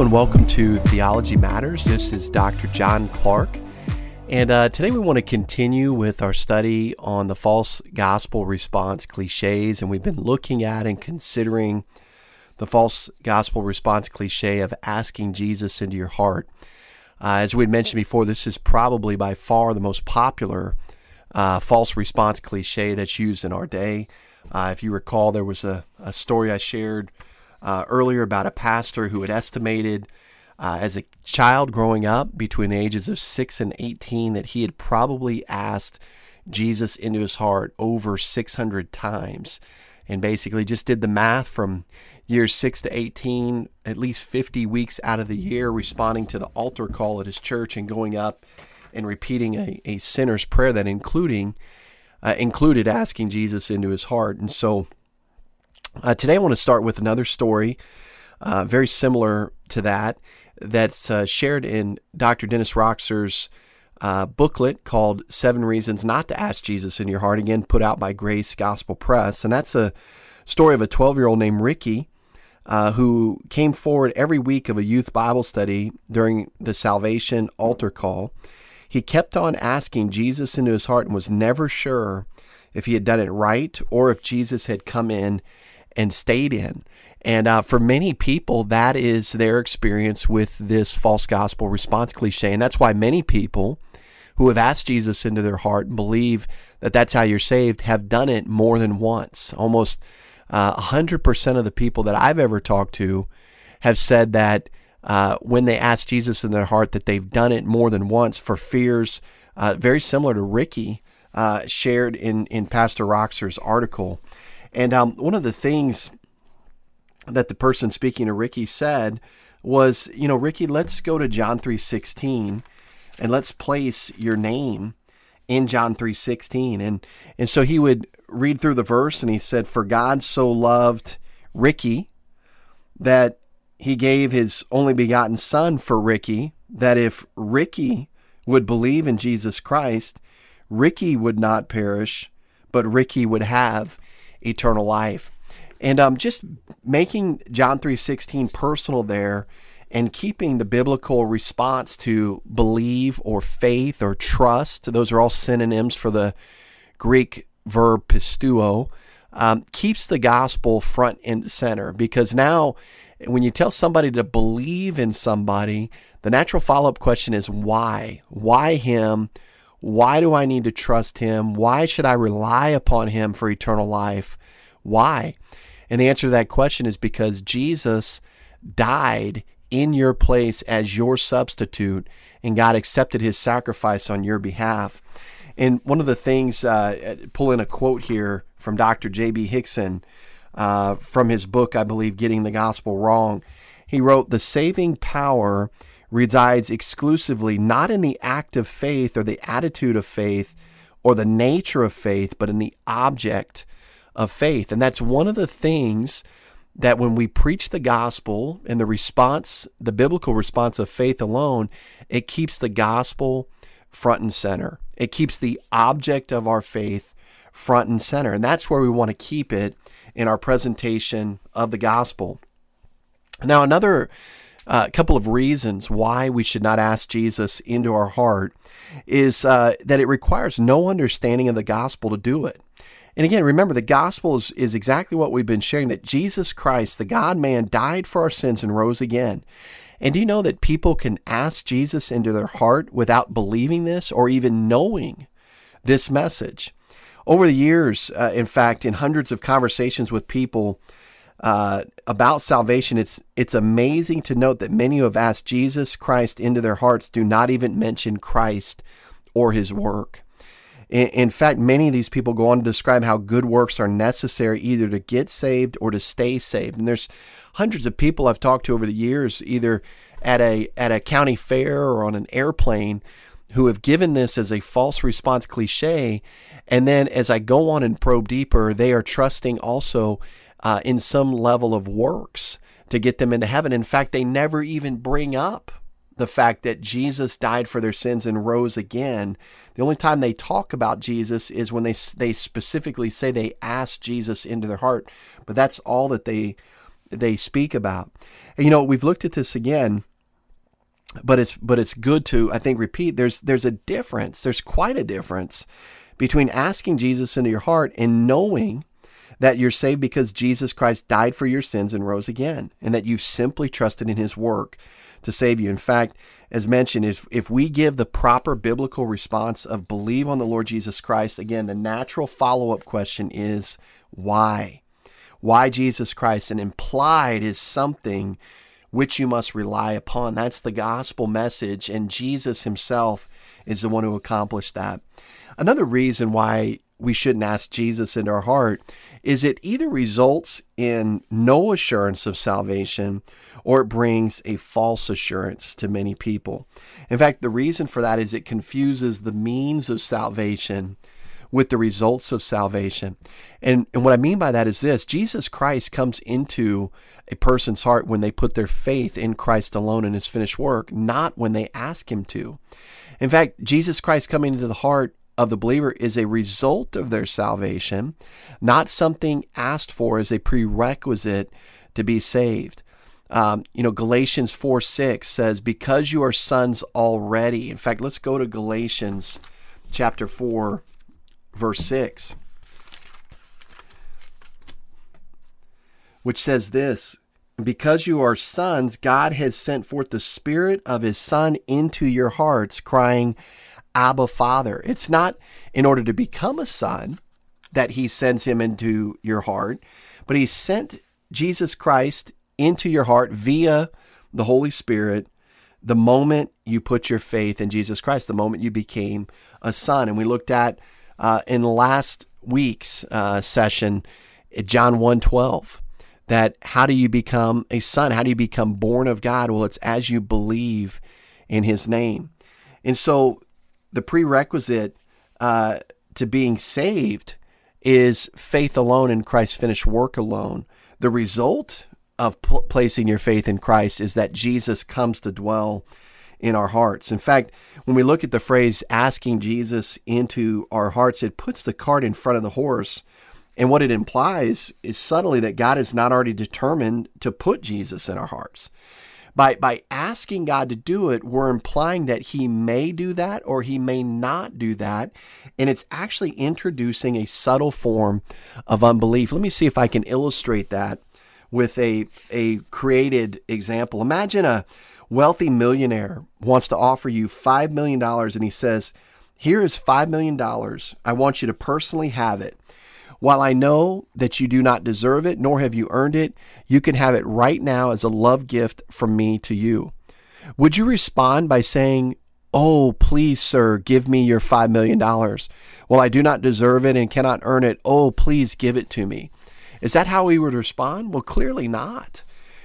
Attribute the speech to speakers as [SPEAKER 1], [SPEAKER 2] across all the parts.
[SPEAKER 1] And welcome to Theology Matters. This is Dr. John Clark. And uh, today we want to continue with our study on the false gospel response cliches. And we've been looking at and considering the false gospel response cliche of asking Jesus into your heart. Uh, as we had mentioned before, this is probably by far the most popular uh, false response cliche that's used in our day. Uh, if you recall, there was a, a story I shared uh, earlier about a pastor who had estimated uh, as a child growing up between the ages of 6 and 18 that he had probably asked Jesus into his heart over 600 times and basically just did the math from years 6 to 18 at least 50 weeks out of the year responding to the altar call at his church and going up and repeating a, a sinner's prayer that including uh, included asking Jesus into his heart. And so uh, today, I want to start with another story, uh, very similar to that, that's uh, shared in Dr. Dennis Rokser's uh, booklet called Seven Reasons Not to Ask Jesus in Your Heart, again, put out by Grace Gospel Press. And that's a story of a 12 year old named Ricky. Uh, who came forward every week of a youth Bible study during the salvation altar call. He kept on asking Jesus into his heart and was never sure if he had done it right or if Jesus had come in and stayed in. And uh, for many people, that is their experience with this false gospel response cliche. And that's why many people who have asked Jesus into their heart and believe that that's how you're saved have done it more than once. Almost uh, 100% of the people that I've ever talked to have said that uh, when they ask Jesus in their heart that they've done it more than once for fears uh, very similar to Ricky uh, shared in, in Pastor Rokser's article. And um, one of the things that the person speaking to Ricky said was, you know, Ricky, let's go to John 3:16 and let's place your name in John 3:16 and and so he would read through the verse and he said for God so loved Ricky that he gave his only begotten son for Ricky that if Ricky would believe in Jesus Christ Ricky would not perish but Ricky would have eternal life. And um, just making John 3.16 personal there and keeping the biblical response to believe or faith or trust, those are all synonyms for the Greek verb pisteuo, um, keeps the gospel front and center because now when you tell somebody to believe in somebody, the natural follow up question is why? Why him? Why do I need to trust him? Why should I rely upon him for eternal life? Why? And the answer to that question is because Jesus died in your place as your substitute, and God accepted his sacrifice on your behalf. And one of the things, uh, pull in a quote here from Dr. J.B. Hixson uh, from his book, I believe, Getting the Gospel Wrong. He wrote, The saving power resides exclusively not in the act of faith or the attitude of faith or the nature of faith, but in the object of faith. And that's one of the things that when we preach the gospel and the response, the biblical response of faith alone, it keeps the gospel front and center. It keeps the object of our faith front and center. And that's where we want to keep it in our presentation of the gospel. Now, another uh, couple of reasons why we should not ask Jesus into our heart is uh, that it requires no understanding of the gospel to do it. And again, remember, the gospel is, is exactly what we've been sharing that Jesus Christ, the God man, died for our sins and rose again. And do you know that people can ask Jesus into their heart without believing this or even knowing this message? Over the years, uh, in fact, in hundreds of conversations with people, uh, about salvation, it's it's amazing to note that many who have asked Jesus Christ into their hearts do not even mention Christ or His work. In, in fact, many of these people go on to describe how good works are necessary either to get saved or to stay saved. And there's hundreds of people I've talked to over the years, either at a at a county fair or on an airplane, who have given this as a false response cliche. And then as I go on and probe deeper, they are trusting also uh, in some level of works to get them into heaven. In fact, they never even bring up the fact that Jesus died for their sins and rose again. The only time they talk about Jesus is when they they specifically say they asked Jesus into their heart, but that's all that they they speak about. And, you know, we've looked at this again, but it's but it's good to I think repeat. There's there's a difference. There's quite a difference between asking Jesus into your heart and knowing that you're saved because Jesus Christ died for your sins and rose again, and that you've simply trusted in His work to save you. In fact, as mentioned, if, if we give the proper biblical response of believe on the Lord Jesus Christ, again, the natural follow up question is why? Why Jesus Christ? And implied is something which you must rely upon. That's the gospel message, and Jesus himself is the one who accomplished that. Another reason why we shouldn't ask Jesus into our heart is it either results in no assurance of salvation or it brings a false assurance to many people. In fact, the reason for that is it confuses the means of salvation with the results of salvation. And, and what I mean by that is this Jesus Christ comes into a person's heart when they put their faith in Christ alone and his finished work, not when they ask him to. In fact, Jesus Christ coming into the heart of the believer is a result of their salvation, not something asked for as a prerequisite to be saved. Um, you know, Galatians 4 6 says, Because you are sons already. In fact, let's go to Galatians chapter 4, verse 6, which says this Because you are sons, God has sent forth the Spirit of His Son into your hearts, crying, Abba Father. It's not in order to become a son that he sends him into your heart, but he sent Jesus Christ into your heart via the Holy Spirit the moment you put your faith in Jesus Christ, the moment you became a son. And we looked at uh, in last week's uh, session, John 1:12, that how do you become a son? How do you become born of God? Well, it's as you believe in his name. And so the prerequisite uh, to being saved is faith alone in Christ's finished work alone. The result of p- placing your faith in Christ is that Jesus comes to dwell in our hearts. In fact, when we look at the phrase asking Jesus into our hearts, it puts the cart in front of the horse. And what it implies is subtly that God is not already determined to put Jesus in our hearts by by asking God to do it, we're implying that he may do that or he may not do that, and it's actually introducing a subtle form of unbelief. Let me see if I can illustrate that with a a created example. Imagine a wealthy millionaire wants to offer you 5 million dollars and he says, "Here is 5 million dollars. I want you to personally have it." While I know that you do not deserve it, nor have you earned it, you can have it right now as a love gift from me to you. Would you respond by saying, Oh, please, sir, give me your $5 million. Well, I do not deserve it and cannot earn it. Oh, please give it to me. Is that how we would respond? Well, clearly not.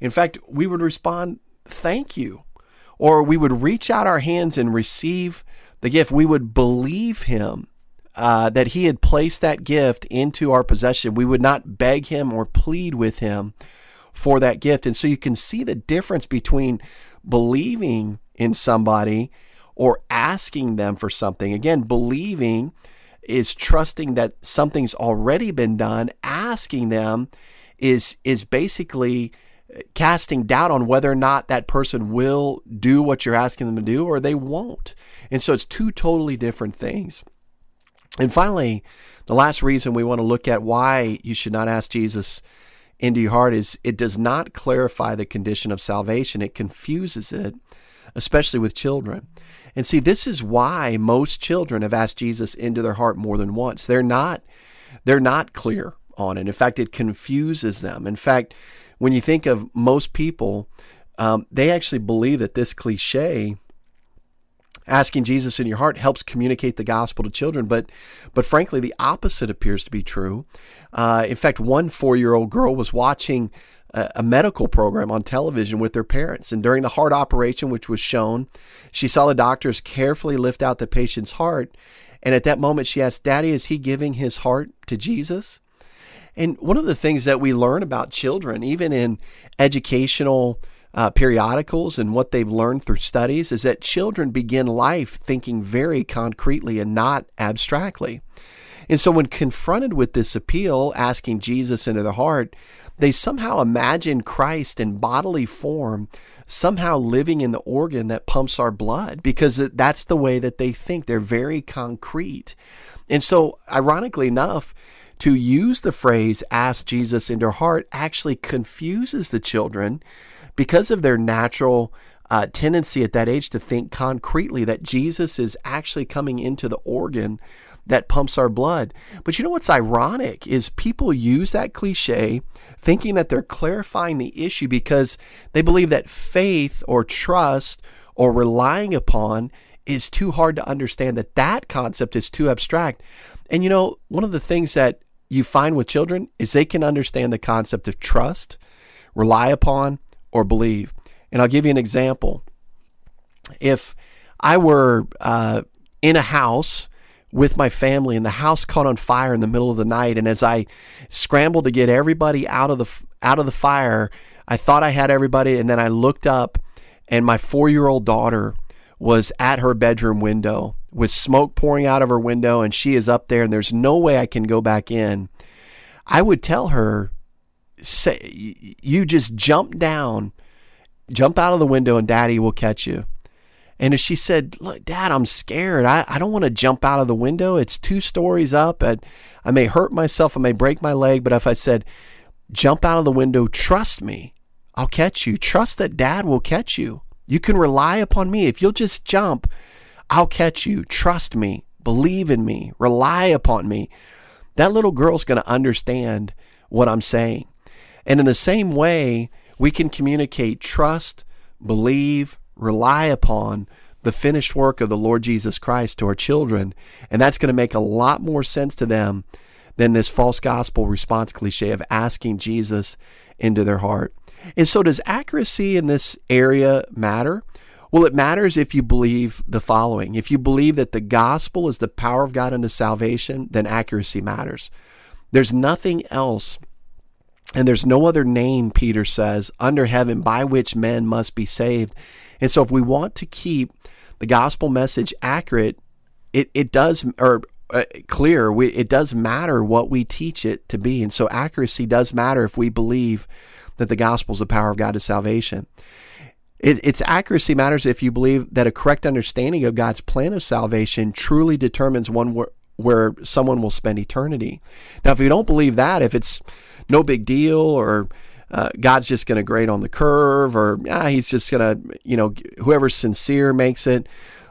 [SPEAKER 1] In fact, we would respond, Thank you. Or we would reach out our hands and receive the gift. We would believe him uh, that he had placed that gift into our possession. We would not beg him or plead with him for that gift. And so you can see the difference between believing in somebody or asking them for something. Again, believing is trusting that something's already been done. Asking them is is basically casting doubt on whether or not that person will do what you're asking them to do or they won't. And so it's two totally different things. And finally, the last reason we want to look at why you should not ask Jesus into your heart is it does not clarify the condition of salvation. It confuses it, especially with children. And see, this is why most children have asked Jesus into their heart more than once. They're not they're not clear on it. In fact, it confuses them. In fact, when you think of most people, um, they actually believe that this cliche asking Jesus in your heart helps communicate the gospel to children. But, but frankly, the opposite appears to be true. Uh, in fact, one four-year-old girl was watching a, a medical program on television with their parents, and during the heart operation, which was shown, she saw the doctors carefully lift out the patient's heart. And at that moment, she asked, "Daddy, is he giving his heart to Jesus?" And one of the things that we learn about children, even in educational uh, periodicals and what they've learned through studies is that children begin life thinking very concretely and not abstractly. And so, when confronted with this appeal, asking Jesus into their heart, they somehow imagine Christ in bodily form, somehow living in the organ that pumps our blood, because that's the way that they think. They're very concrete. And so, ironically enough, to use the phrase ask Jesus into heart actually confuses the children because of their natural uh, tendency at that age to think concretely that Jesus is actually coming into the organ that pumps our blood. But you know what's ironic is people use that cliche thinking that they're clarifying the issue because they believe that faith or trust or relying upon is too hard to understand that that concept is too abstract. And you know, one of the things that you find with children is they can understand the concept of trust, rely upon, or believe. And I'll give you an example. If I were uh, in a house with my family and the house caught on fire in the middle of the night and as I scrambled to get everybody out of the out of the fire I thought I had everybody and then I looked up and my 4-year-old daughter was at her bedroom window with smoke pouring out of her window and she is up there and there's no way I can go back in I would tell her say you just jump down jump out of the window and daddy will catch you and if she said, Look, Dad, I'm scared. I, I don't want to jump out of the window. It's two stories up. And I may hurt myself. I may break my leg. But if I said, Jump out of the window, trust me, I'll catch you. Trust that Dad will catch you. You can rely upon me. If you'll just jump, I'll catch you. Trust me. Believe in me. Rely upon me. That little girl's going to understand what I'm saying. And in the same way, we can communicate trust, believe, rely upon the finished work of the Lord Jesus Christ to our children. And that's going to make a lot more sense to them than this false gospel response cliche of asking Jesus into their heart. And so, does accuracy in this area matter? Well, it matters if you believe the following. If you believe that the gospel is the power of God unto salvation, then accuracy matters. There's nothing else and there's no other name, Peter says, under heaven by which men must be saved. And so, if we want to keep the gospel message accurate, it, it does, or uh, clear, we, it does matter what we teach it to be. And so, accuracy does matter if we believe that the gospel is the power of God to salvation. It, its accuracy matters if you believe that a correct understanding of God's plan of salvation truly determines one where someone will spend eternity. Now, if you don't believe that, if it's no big deal or uh, God's just going to grade on the curve or ah, he's just going to, you know, whoever's sincere makes it,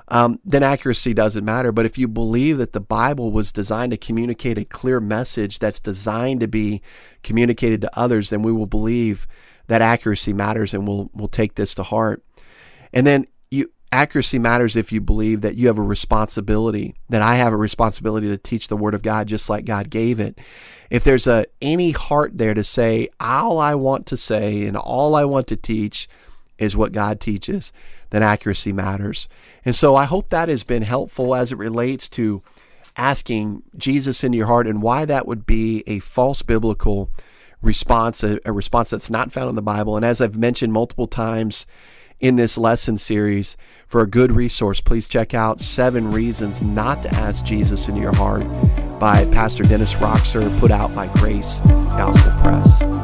[SPEAKER 1] um, then accuracy doesn't matter. But if you believe that the Bible was designed to communicate a clear message that's designed to be communicated to others, then we will believe that accuracy matters and we'll, we'll take this to heart. And then accuracy matters if you believe that you have a responsibility, that I have a responsibility to teach the Word of God just like God gave it. If there's a any heart there to say, all I want to say and all I want to teach is what God teaches, then accuracy matters. And so I hope that has been helpful as it relates to asking Jesus into your heart and why that would be a false biblical response, a, a response that's not found in the Bible. And as I've mentioned multiple times, in this lesson series. For a good resource, please check out Seven Reasons Not to Ask Jesus into Your Heart by Pastor Dennis Rokser, put out by Grace Gospel Press.